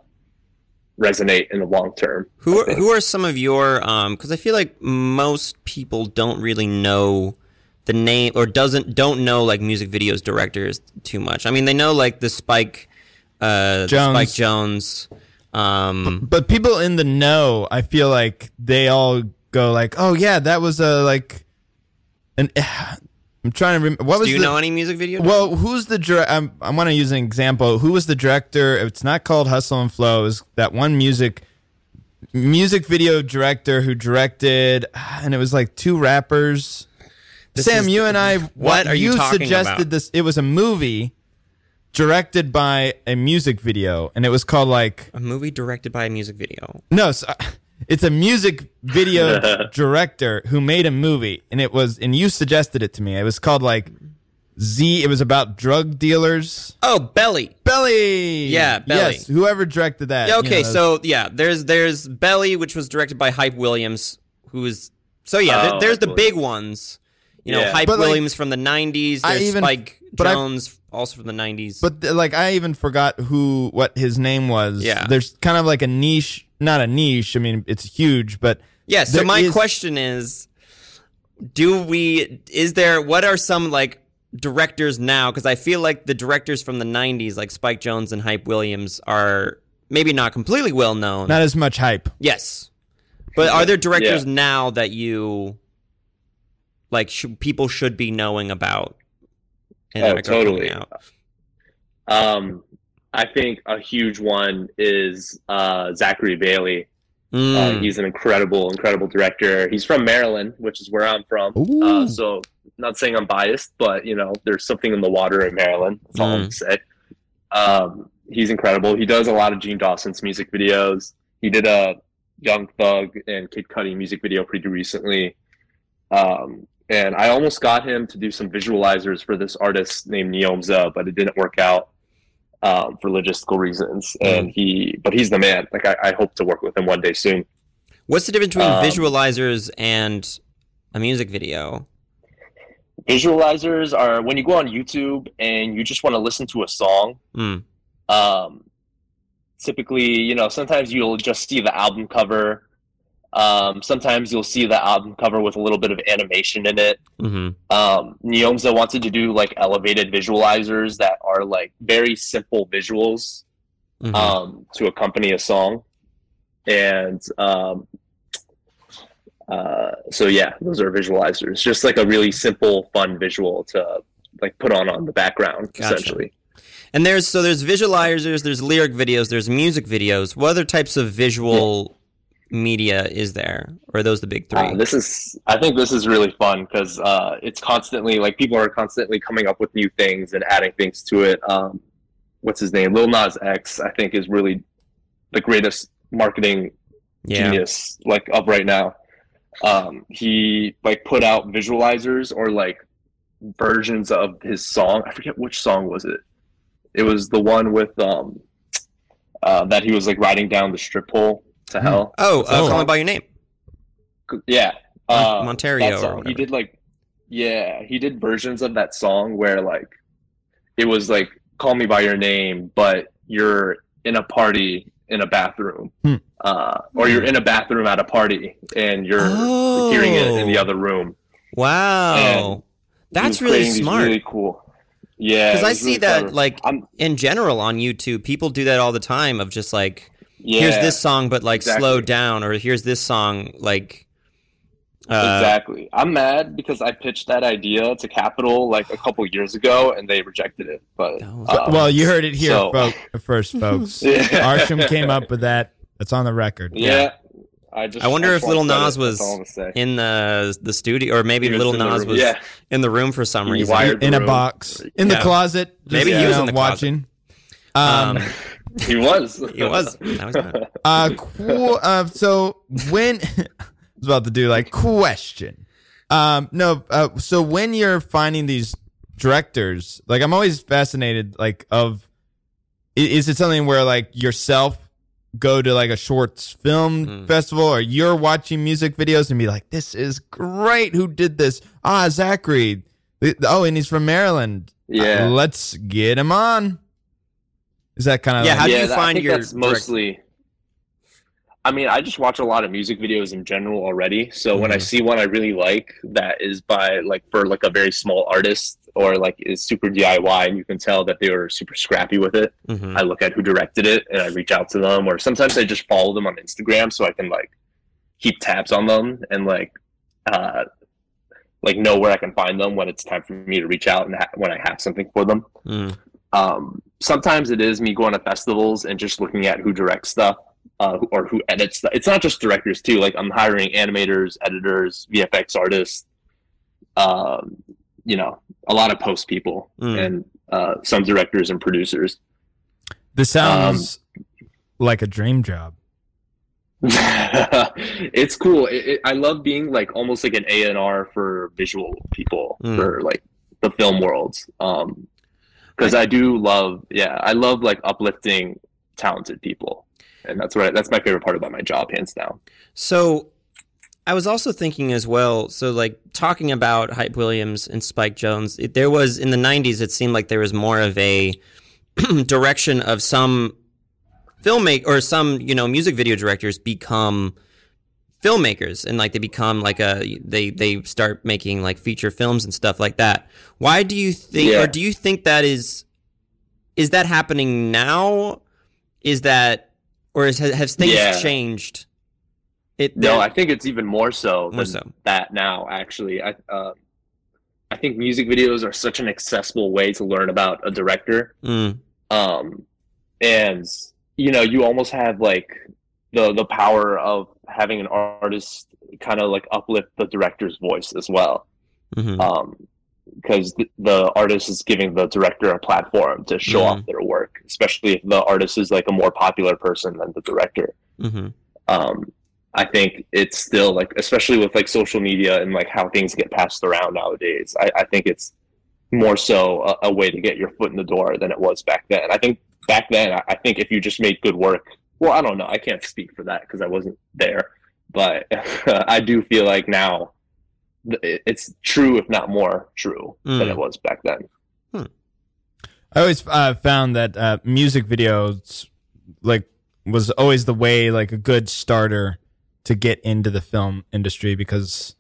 resonate in the long term. Who are, who are some of your um because I feel like most people don't really know the name or doesn't don't know like music videos directors too much. I mean they know like the Spike uh the Spike Jonze um but people in the know, I feel like they all go like, "Oh yeah, that was a like an." (sighs) I'm trying to remember what was do you the, know any music video? Well, who's the direct? I'm, I want to use an example. Who was the director? It's not called Hustle and Flow. Is that one music music video director who directed, (sighs) and it was like two rappers. This Sam, is- you and I, what are you talking suggested about? this? It was a movie directed by a music video, and it was called like a movie directed by a music video. no, so, uh, it's a music video (laughs) director who made a movie, and it was, and you suggested it to me. It was called like Z. It was about drug dealers. Oh, Belly. Belly. Yeah, Belly. Yes, whoever directed that. Yeah, you okay, know, so yeah, there's there's Belly, which was directed by Hype Williams, who is so yeah. there- Oh, there's the big ones, you know, Yeah. Hype But, like, Williams from the '90s. I There's even- Spike but I- Jones, also from the '90s. but th- like I even forgot who what his name was. Yeah. there's kind of like a niche, not a niche. I mean, it's huge, but yeah, so my is- question is, do we? Is there? What are some like directors now? Because I feel like the directors from the '90s, like Spike Jonze and Hype Williams, are maybe not completely well known. not as much hype. Yes, but are there directors Yeah. now that you like? Sh- people should be knowing about. Oh, totally. out? Um, I think a huge one is uh, Zachary Bailey. Uh, Mm, he's an incredible, incredible director. He's from Maryland, which is where I'm from. Uh, so, not saying I'm biased, but you know, there's something in the water in Maryland. That's all I'm gonna say. Um, he's incredible. He does a lot of Jean Dawson's music videos. He did a Young Thug and Kid Cudi music video pretty recently. Um, and I almost got him to do some visualizers for this artist named Neomza, but it didn't work out um, for logistical reasons. And he, but he's the man. Like I, I hope to work with him one day soon. What's the difference between um, visualizers and a music video? Visualizers are when you go on YouTube and you just want to listen to a song. Mm. Um, typically, you know, sometimes you'll just see the album cover. Um, sometimes you'll see the album cover with a little bit of animation in it. hmm Um, Neomza wanted to do like elevated visualizers that are like very simple visuals hmm um, to accompany a song. And um, uh, so, yeah, those are visualizers. Just like a really simple, fun visual to like put on on the background, Gotcha. essentially. And there's so there's visualizers, there's lyric videos, there's music videos. What other types of visual media is there? Or are those the big three? Uh, this is, I think this is really fun because uh, it's constantly like people are constantly coming up with new things and adding things to it. Um, what's his name? Lil Nas X, I think, is really the greatest marketing yeah. genius like of right now. Um, he like put out visualizers or like versions of his song. I forget which song was it. It was the one with um uh, that he was like riding down the strip pole to Hmm. hell. Oh, uh, Oh. call me by your name. Yeah, Mon- uh, Montero that or song. He did like, yeah, he did versions of that song where like it was like "Call Me by Your Name," but you're in a party in a bathroom, Hmm. uh, or you're in a bathroom at a party and you're hearing it in the Oh. other room. Wow. And That's really creating these smart. Really cool. Yeah, Because I see really that clever. like I'm, in general on YouTube, people do that all the time of just like yeah, here's this song but like exactly. slowed down or here's this song like uh, exactly. I'm mad because I pitched that idea to Capitol like a couple years ago and they rejected it. But um, well, you heard it here so- fo- first, folks. (laughs) yeah. Arshum came up with that. That's on the record. Yeah. I just I wonder I if just Lil wanted Nas was that's all I'm gonna say. in the the studio or maybe Lil Nas room. was Yeah. in the room for some He reason. wired- In a box, in the Yeah. closet. Maybe just, he you was in the closet. watching. Um, Um, He was. (laughs) he was. That was good. (laughs) uh, qu- uh, so when (laughs) I was about to do like question. Um, no. Uh, so when you're finding these directors, like I'm always fascinated, like of i- is it something where like yourself go to like a shorts film Mm. festival, or you're watching music videos and be like, "This is great! Who did this? Ah, Zachary. Oh, and he's from Maryland. Yeah. Uh, let's get him on." Is that kind of Yeah, like, how do yeah, you that- find I think your that's mostly I mean, I just watch a lot of music videos in general already. So when I Mhm. see one I really like that is by like for like a very small artist or like is super DIY and you can tell that they were super scrappy with it, Mhm. I look at who directed it and I reach out to them or sometimes I just follow them on Instagram so I can like keep tabs on them and like uh like know where I can find them when it's time for me to reach out and ha- when I have something for them Mm. Um, sometimes it is me going to festivals and just looking at who directs stuff uh, or who edits stuff. It's not just directors too. Like I'm hiring animators, editors, VFX artists, um, you know, a lot of post people Mm. and uh, some directors and producers. this sounds Um, like a dream job. (laughs) it's cool. It, it, I love being like almost like an A and R for visual people Mm. for like the film worlds. Um, because I do love, yeah, I love like uplifting talented people, and that's what I, that's my favorite part about my job, hands down. So I was also thinking as well. So like talking about Hype Williams and Spike Jonze, it, there was in the '90s. It seemed like there was more of a (clears throat) direction of some filmmake or some you know music video directors become filmmakers and like they become like a they they start making like feature films and stuff like that why do you think Yeah. or do you think that is is that happening now is that or is, have things Yeah. changed it No, I think it's even more so More than so. that now. Actually, I uh, I think music videos are such an accessible way to learn about a director. Mm, um and you know you almost have like the the power of having an artist kind of like uplift the director's voice as well mhm. um because the, the artist is giving the director a platform to show Mhm. off their work especially if the artist is like a more popular person than the director Mhm. um i think it's still like especially with like social media and like how things get passed around nowadays i, I think it's more so a, a way to get your foot in the door than it was back then i think back then i, I think if you just made good work well i don't know. I can't speak for that because i wasn't there. But (laughs) i do feel like now it's true if not more true than Mm. it was back then. I always uh, found that uh, music videos like was always the way like a good starter to get into the film industry because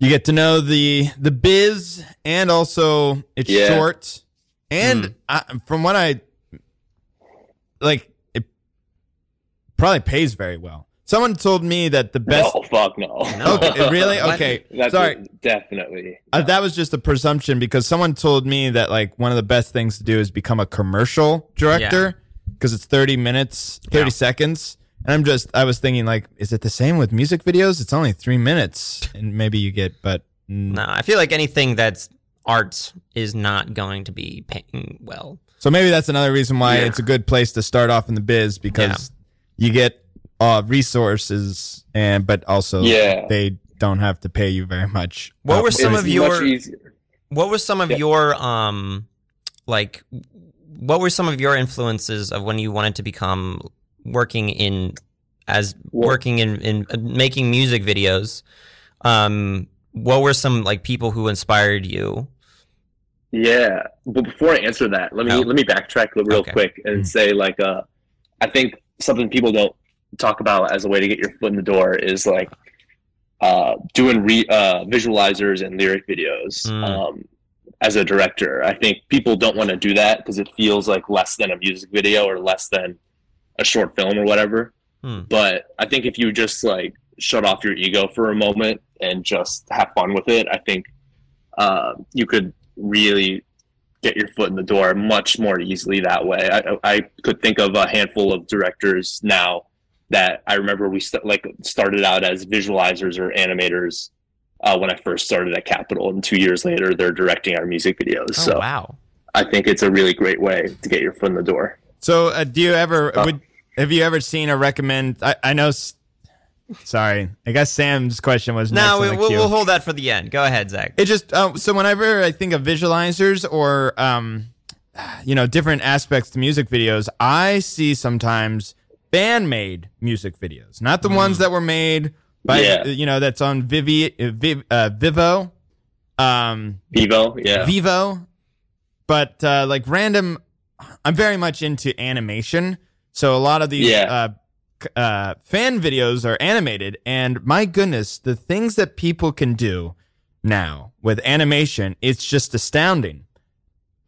you get to know the the biz and also it's Yeah. short. And I, from what I like probably pays very well. Someone told me that the best no fuck no No. Okay, (laughs) really? Okay. That's Sorry. definitely Uh, that was just a presumption because someone told me that like one of the best things to do is become a commercial director because it's 30 minutes, 30 Yeah. seconds. And I'm just, I was thinking like, is it the same with music videos? It's only three minutes and maybe you get, but mm. no i feel like anything that's arts is not going to be paying well so maybe that's another reason why Yeah. it's a good place to start off in the biz because you get uh, resources and, but also Yeah. they don't have to pay you very much. What Uh, were some of your- what were some of Yeah. your um like what were some of your influences of when you wanted to become working in as Well- working in in uh, making music videos um what were some like people who inspired you Yeah, but before I answer that, let me Oh. let me backtrack real Okay. quick and Mm. say like uh, I think something people don't talk about as a way to get your foot in the door is like uh, doing re- uh, visualizers and lyric videos. Mm. Um, as a director, I think people don't want to do that because it feels like less than a music video or less than a short film or whatever. Hmm. But I think if you just like shut off your ego for a moment and just have fun with it, I think uh, you could really get your foot in the door much more easily that way. I, I could think of a handful of directors now that I remember we st- like started out as visualizers or animators uh, when I first started at Capitol, and two years later they're directing our music videos. oh so wow I think it's a really great way to get your foot in the door. So, uh, do you ever Uh, would have you ever seen or recommend? I, I know Sorry, I guess Sam's question was next No, on we, we'll, we'll hold that for the end. Go ahead, Zach. It just uh, so whenever I think of visualizers or um, you know different aspects to music videos, I see sometimes band made music videos, not the ones that were made by Yeah. you know that's on Vivi, uh, Viv, uh, Vevo, um, Vevo, yeah. Vevo, but uh, like random. I'm very much into animation, so a lot of these Yeah. uh, c- uh, fan videos are animated, and my goodness, the things that people can do now with animation, it's just astounding.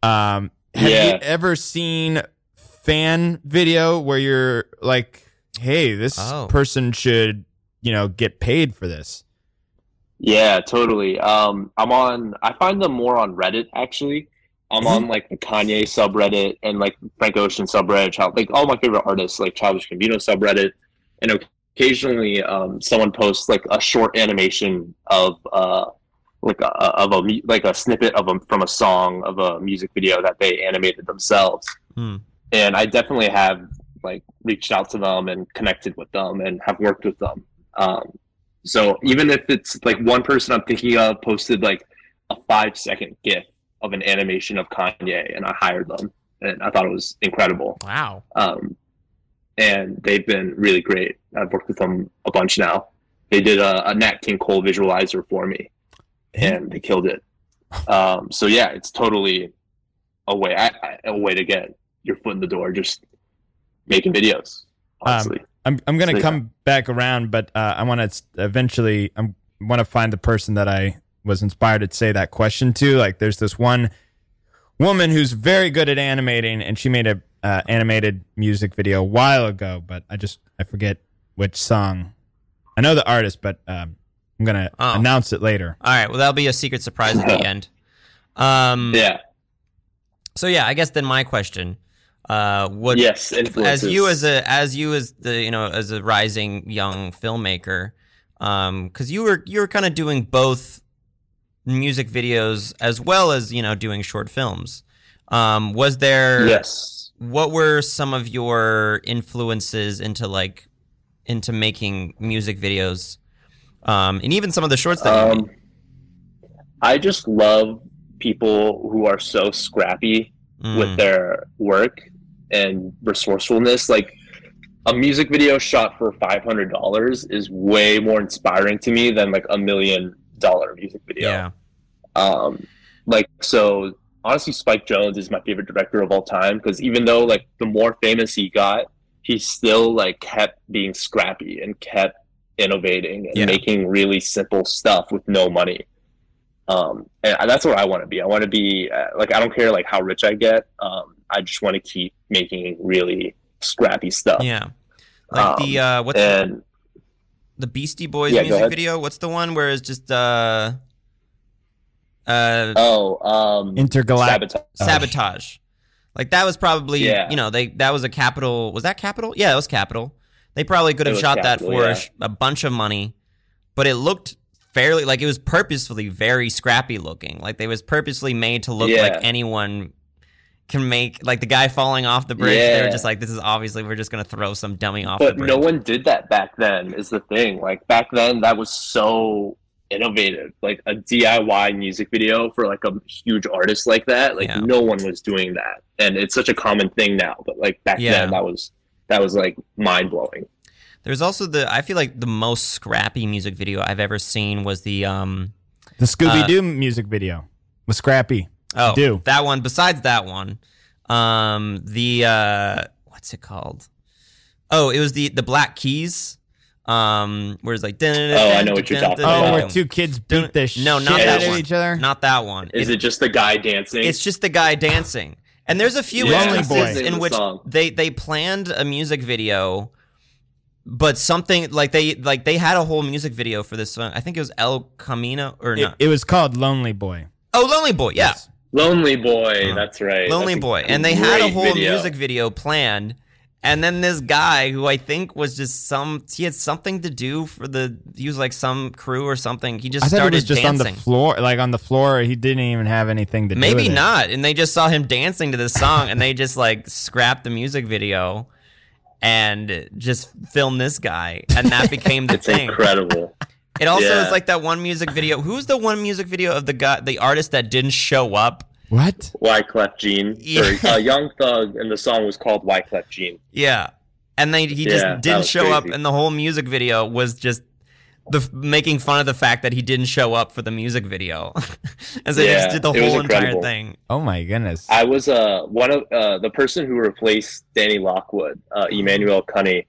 Um, have Yeah. you ever seen fan video where you're like, "Hey, this Oh. person should, you know, get paid for this"? Yeah, totally. Um, I'm on. I find them more on Reddit actually. I'm on like the Kanye subreddit and like Frank Ocean subreddit, child, like all my favorite artists, like Childish Gambino subreddit, and occasionally um, someone posts like a short animation of uh, like a of a like a snippet of a from a song of a music video that they animated themselves. Hmm. And I definitely have like reached out to them and connected with them and have worked with them. Um, so even if it's like one person I'm thinking of posted like a five second GIF of an animation of Kanye, and I hired them, and I thought it was incredible. Wow. Um, and they've been really great. I've worked with them a bunch now. They did a, a Nat King Cole visualizer for me, and they killed it. Um, so yeah, it's totally a way I, I, a way to get your foot in the door, just making videos. Honestly, I'm I'm gonna So, yeah. come back around, but uh, I want to eventually I want to find the person that I was inspired to say that question to. Like, there's this one woman who's very good at animating, and she made a uh, animated music video a while ago, but I just I forget which song. I know the artist, but um, I'm gonna Oh. announce it later. All right. Well, that'll be a secret surprise at the (laughs) end. Um, yeah, So yeah, I guess then my question, uh, what yes, as you as a as you as the you know as a rising young filmmaker, um, because you were you were kind of doing both music videos as well as you know doing short films. Um, was there yes. what were some of your influences into like into making music videos um and even some of the shorts that you Um, made I just love people who are so scrappy with Mm, their work and resourcefulness. Like a music video shot for five hundred dollars is way more inspiring to me than like a million dollar music video. yeah Um, like so, honestly, Spike Jonze is my favorite director of all time because even though like the more famous he got, he still like kept being scrappy and kept innovating and Yeah. making really simple stuff with no money. Um, and that's what I want to be. I want to be uh, like I don't care like how rich I get. Um, I just want to keep making really scrappy stuff. yeah like the uh what's the, And the beastie boys Yeah, music video what's the one where it's just uh uh oh, um, Intergalactic. sabotage. sabotage like that was probably Yeah. you know they that was a Capitol was that Capitol yeah it was Capitol they probably could have was shot that for a yeah. sh- a bunch of money but it looked fairly like it was purposefully very scrappy looking like they was purposely made to look Yeah. like anyone can make like the guy falling off the bridge they were just like this is obviously we're just gonna throw some dummy off the but bridge no one did that back then is the thing like back then that was so innovative like a diy music video for like a huge artist like that like Yeah. no one was doing that and it's such a common thing now but like back Yeah. then that was that was like mind-blowing there's also the i feel like the most scrappy music video i've ever seen was the um The Scooby Doo music video was Scrappy. Oh, do. that one. Besides that one, um, the uh, what's it called? Oh, it was the the Black Keys. Um, where it's like Oh, I know what you're talking about. Oh, where two kids beat the No, shit not that out of one. each other. Not that one. is It- it just the guy dancing it's just the guy dancing. And there's a few Yeah. Lonely instances Boy. in which song. they they planned a music video, but something like they like they had a whole music video for this song. I think it was El Camino or It, not. it was called Lonely Boy. oh, Lonely Boy. Yeah, lonely boy Uh, that's right Lonely That's a Boy, and they had a great whole video. music video planned. And then this guy, who I think was just some, he had something to do for the, he was like some crew or something. He just I started it was just dancing. on the floor, like on the floor. He didn't even have anything to do Maybe with it. not. And they just saw him dancing to this song, and they just like scrapped the music video. and just filmed this guy, and that (laughs) became the It's thing. incredible. It also Yeah. is like that one music video. Who's the one music video of the guy, the artist that didn't show up? What? Wyclef Jean. Yeah. Or, uh, Young Thug, and the song was called Wyclef Jean. Yeah, and they he just Yeah, didn't was show up, and the whole music video was just the making fun of the fact that he didn't show up for the music video, (laughs) and so they just did the whole entire thing. Oh my goodness. I was uh one of uh the person who replaced Danny Lockwood, uh, Emmanuel Cunny.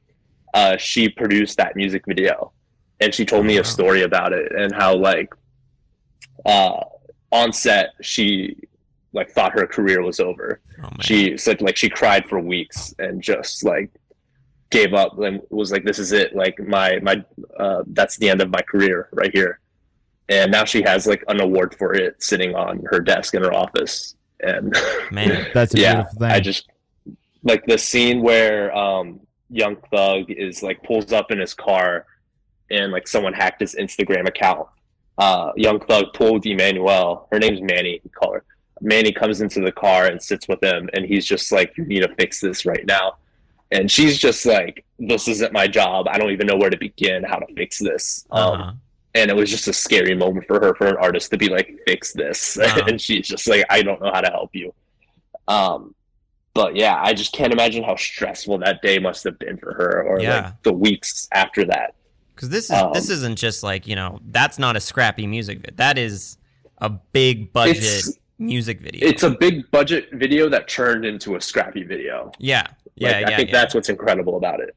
Uh, she produced that music video, and she told me Wow. a story about it and how like, uh, on set she like thought her career was over. Oh She said like she cried for weeks and just like gave up and was like, "This is it. Like my my uh, that's the end of my career right here." And now she has like an award for it sitting on her desk in her office. And (laughs) man, That's a yeah, beautiful thing. I just like the scene where um, Young Thug is like pulls up in his car and like someone hacked his Instagram account. Uh, Young Thug pulled Emmanuel. Her name's Manny. We call her. Manny comes into the car and sits with him, and he's just like, "You need to fix this right now." And she's just like, "This isn't my job. I don't even know where to begin. How to fix this." Um, uh-huh. and it was just a scary moment for her for an artist to be like fix this Wow. (laughs) and she's just like i don't know how to help you um but yeah i just can't imagine how stressful that day must have been for her or Yeah. like the weeks after that Because this is Um, this isn't just like you know that's not a scrappy music video. That is a big budget music video. it's a big budget video that turned into a scrappy video yeah, yeah, like, yeah. i think yeah. that's what's incredible about it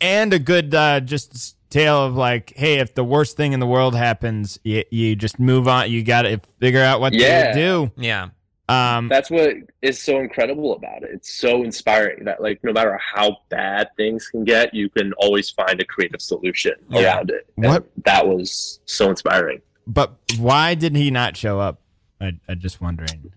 and a good uh, just tale of like, hey, if the worst thing in the world happens, you, you just move on. You got to figure out what Yeah. to do. yeah, Um, that's what is so incredible about it it's so inspiring that like no matter how bad things can get you can always find a creative solution Yeah. around it And What- that was so inspiring but why did he not show up? I, I'm just wondering.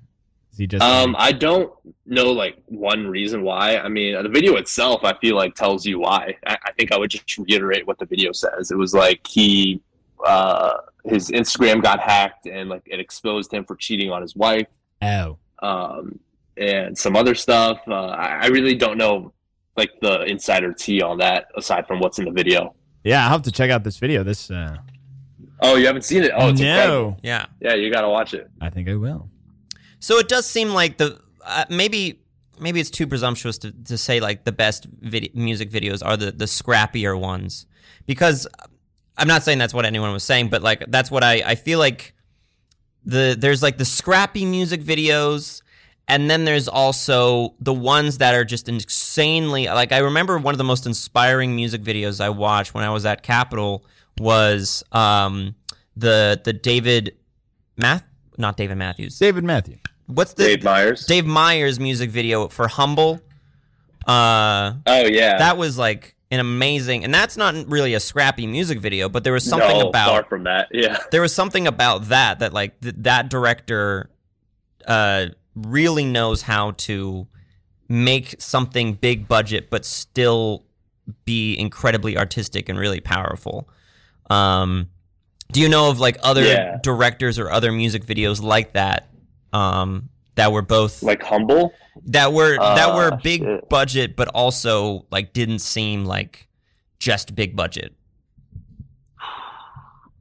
Is he just Um, I don't know like one reason why. I mean, the video itself, I feel like tells you why. I, I think I would just reiterate what the video says. It was like he, uh, his Instagram got hacked and like it exposed him for cheating on his wife, oh, um, and some other stuff. Uh, I, I really don't know like the insider tea on that aside from what's in the video. yeah. I'll have to check out this video. This uh, Oh, you haven't seen it? Oh, it's incredible. no, yeah. Yeah, you gotta watch it. I think I will. So it does seem like the uh, maybe maybe it's too presumptuous to, to say like the best vid- music videos are the the scrappier ones because I'm not saying that's what anyone was saying, but like that's what I I feel like the there's like the scrappy music videos. And then there's also the ones that are just insanely like I remember one of the most inspiring music videos I watched when I was at Capitol was um the the David Math not David Matthews. David Matthew. What's the Dave Meyers. Dave Meyers music video for Humble. Uh, oh yeah, that was like an amazing, and that's not really a scrappy music video, but there was something no, about far from that. (laughs) Yeah. there was something about that that like th- that director uh really knows how to make something big budget but still be incredibly artistic and really powerful. Um, do you know of like other Yeah. directors or other music videos like that? Um, that were both Like humble. that were that were Ah, big shit. budget but also like didn't seem like just big budget.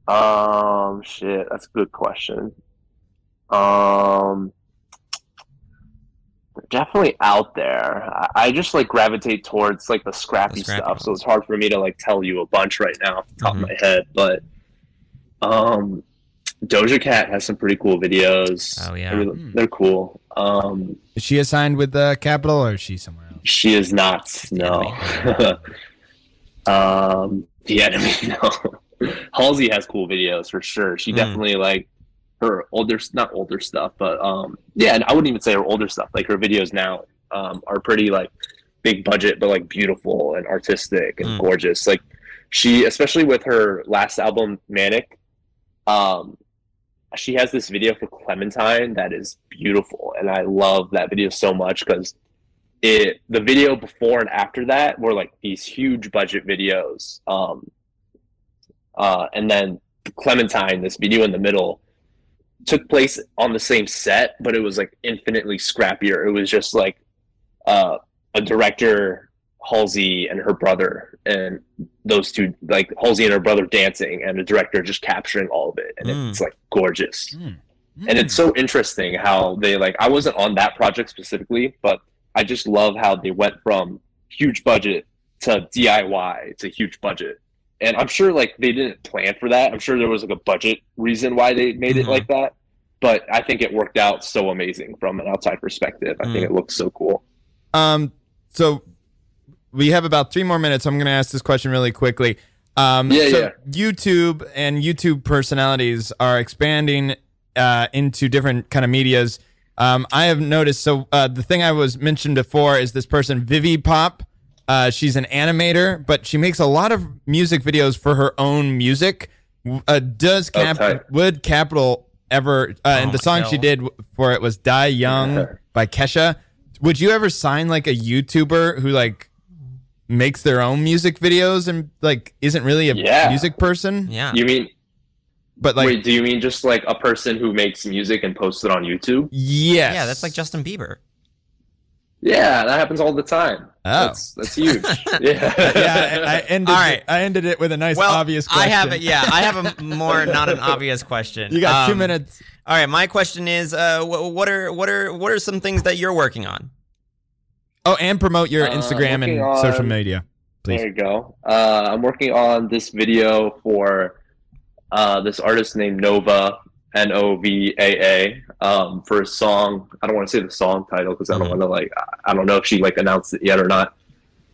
Um, shit, that's a good question. Um, definitely out there. I, I just like gravitate towards like the scrappy, The scrappy stuff, so it's hard for me to like tell you a bunch right now off the top Mhm. of my head. But um, Doja Cat has some pretty cool videos. Oh, yeah. they're, Hmm. they're cool. Um, Is she assigned with the Capitol or is she somewhere else? she is not. the No. (laughs) um, the enemy. (laughs) No. Halsey has cool videos for sure. She Mm. definitely like her older, not older stuff, but um, yeah. And I wouldn't even say her older stuff. Like her videos now um, are pretty like big budget, but like beautiful and artistic and Mm. gorgeous. Like she, especially with her last album, Manic. Um, she has this video for Clementine that is beautiful, and I love that video so much because it the video before and after that were like these huge budget videos um uh and then clementine this video in the middle took place on the same set but it was like infinitely scrappier it was just like uh a director Halsey and her brother, and those two like Halsey and her brother dancing, and the director just capturing all of it, and Mm. it's like gorgeous. Mm. And it's so interesting how they like. I wasn't on that project specifically, but I just love how they went from huge budget to DIY to huge budget. And I'm sure like they didn't plan for that. I'm sure there was like a budget reason why they made Mhm. it like that. But I think it worked out so amazing from an outside perspective. I think Mm. it looks so cool. Um, so we have about three more minutes. I'm going to ask this question really quickly. Um, Yeah, so yeah. YouTube and YouTube personalities are expanding uh, into different kind of medias. Um, I have noticed. So uh, the thing I was mentioned before is this person, VivziePop. Uh, she's an animator, but she makes a lot of music videos for her own music. Uh, does Oh, Cap tight. would Capitol ever? Uh, and Oh, the song she did for it was "Die Young" Yeah. by Kesha. Would you ever sign like a YouTuber who like makes their own music videos and like isn't really a Yeah. music person, Yeah. You mean but like wait? Do you mean just like a person who makes music and posts it on YouTube? yes, Yeah, that's like Justin Bieber. Yeah, that happens all the time. Oh. That's that's huge. (laughs) yeah. yeah. I, I ended. All right. I ended it with a nice well, obvious. Question. I have it. Yeah, I have a more (laughs) not an obvious question. You got two Um, minutes. All right, my question is, uh, wh- what are what are what are some things that you're working on? Oh, and promote your Uh, Instagram and working social media, please. There you go. Uh, I'm working on this video for uh, this artist named Nova, N O V A A, um, for a song. I don't want to say the song title because I don't Mhm. want to like. I- I don't know if she like announced it yet or not.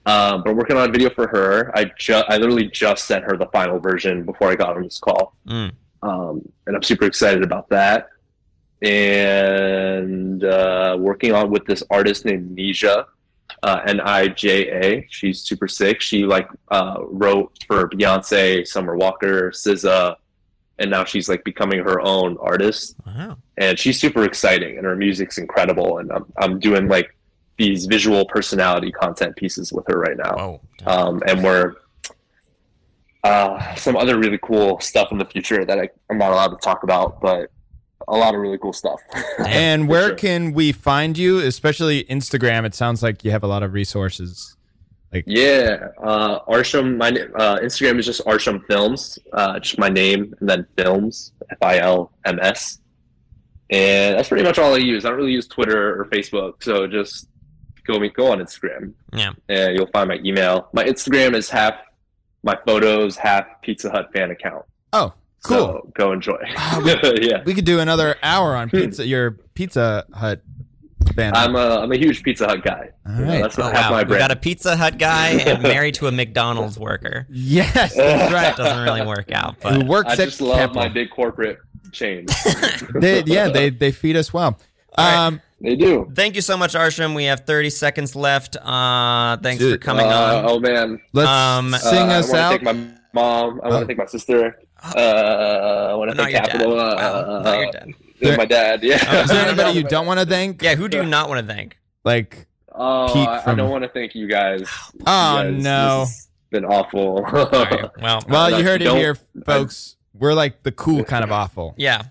Um, but I'm working on a video for her. I just, I literally just sent her the final version before I got on this call, Mm. um, and I'm super excited about that. And uh, working on with this artist named Nija uh, N I J A. She's super sick. She like uh, wrote for Beyonce, Summer Walker, SZA, and now she's like becoming her own artist. Wow. And she's super exciting, and her music's incredible. And I'm I'm doing like these visual personality content pieces with her right now. Whoa. Um, and we're uh, some other really cool stuff in the future that I, I'm not allowed to talk about, but a lot of really cool stuff. (laughs) And where sure. can we find you? Especially Instagram. It sounds like you have a lot of resources. Yeah, uh, Arshum. My uh, Instagram is just Arshum Films, uh, just my name and then Films, F I L M S, and that's pretty much all I use. I don't really use Twitter or Facebook, so just go me go on Instagram, Yeah. and you'll find my email. My Instagram is half my photos, half Pizza Hut fan account. Oh, cool. So go enjoy. Ah, (laughs) yeah, we could do another hour on pizza. Your Pizza Hut fan. I'm a I'm a huge Pizza Hut guy. All right. that's Oh, half wow. my We got a. Pizza Hut guy (laughs) and married to a McDonald's worker. yes, (laughs) that's That right. doesn't really work out, Who but works I just love Capitol. my big corporate chain. (laughs) They, yeah, they they feed us well. All right. Um, they do. thank you so much, Arshum. We have 30 seconds left. Uh, thanks for coming Uh, on. Oh man, let's Um, sing Uh, us I want out. to thank my mom. I want to thank my sister. Uh, I want to thank. Capitol. Uh, Wow. Not your dad. and my dad. Yeah. Oh, Is there (laughs) anybody you don't want to (laughs) thank? Yeah, who do you not want to thank? Like, Oh, Pete I, I don't want to thank you guys. oh You guys, no. this has been awful. All right. Well, Well, (laughs) you heard it here, folks. We're like the cool kind of awful. yeah.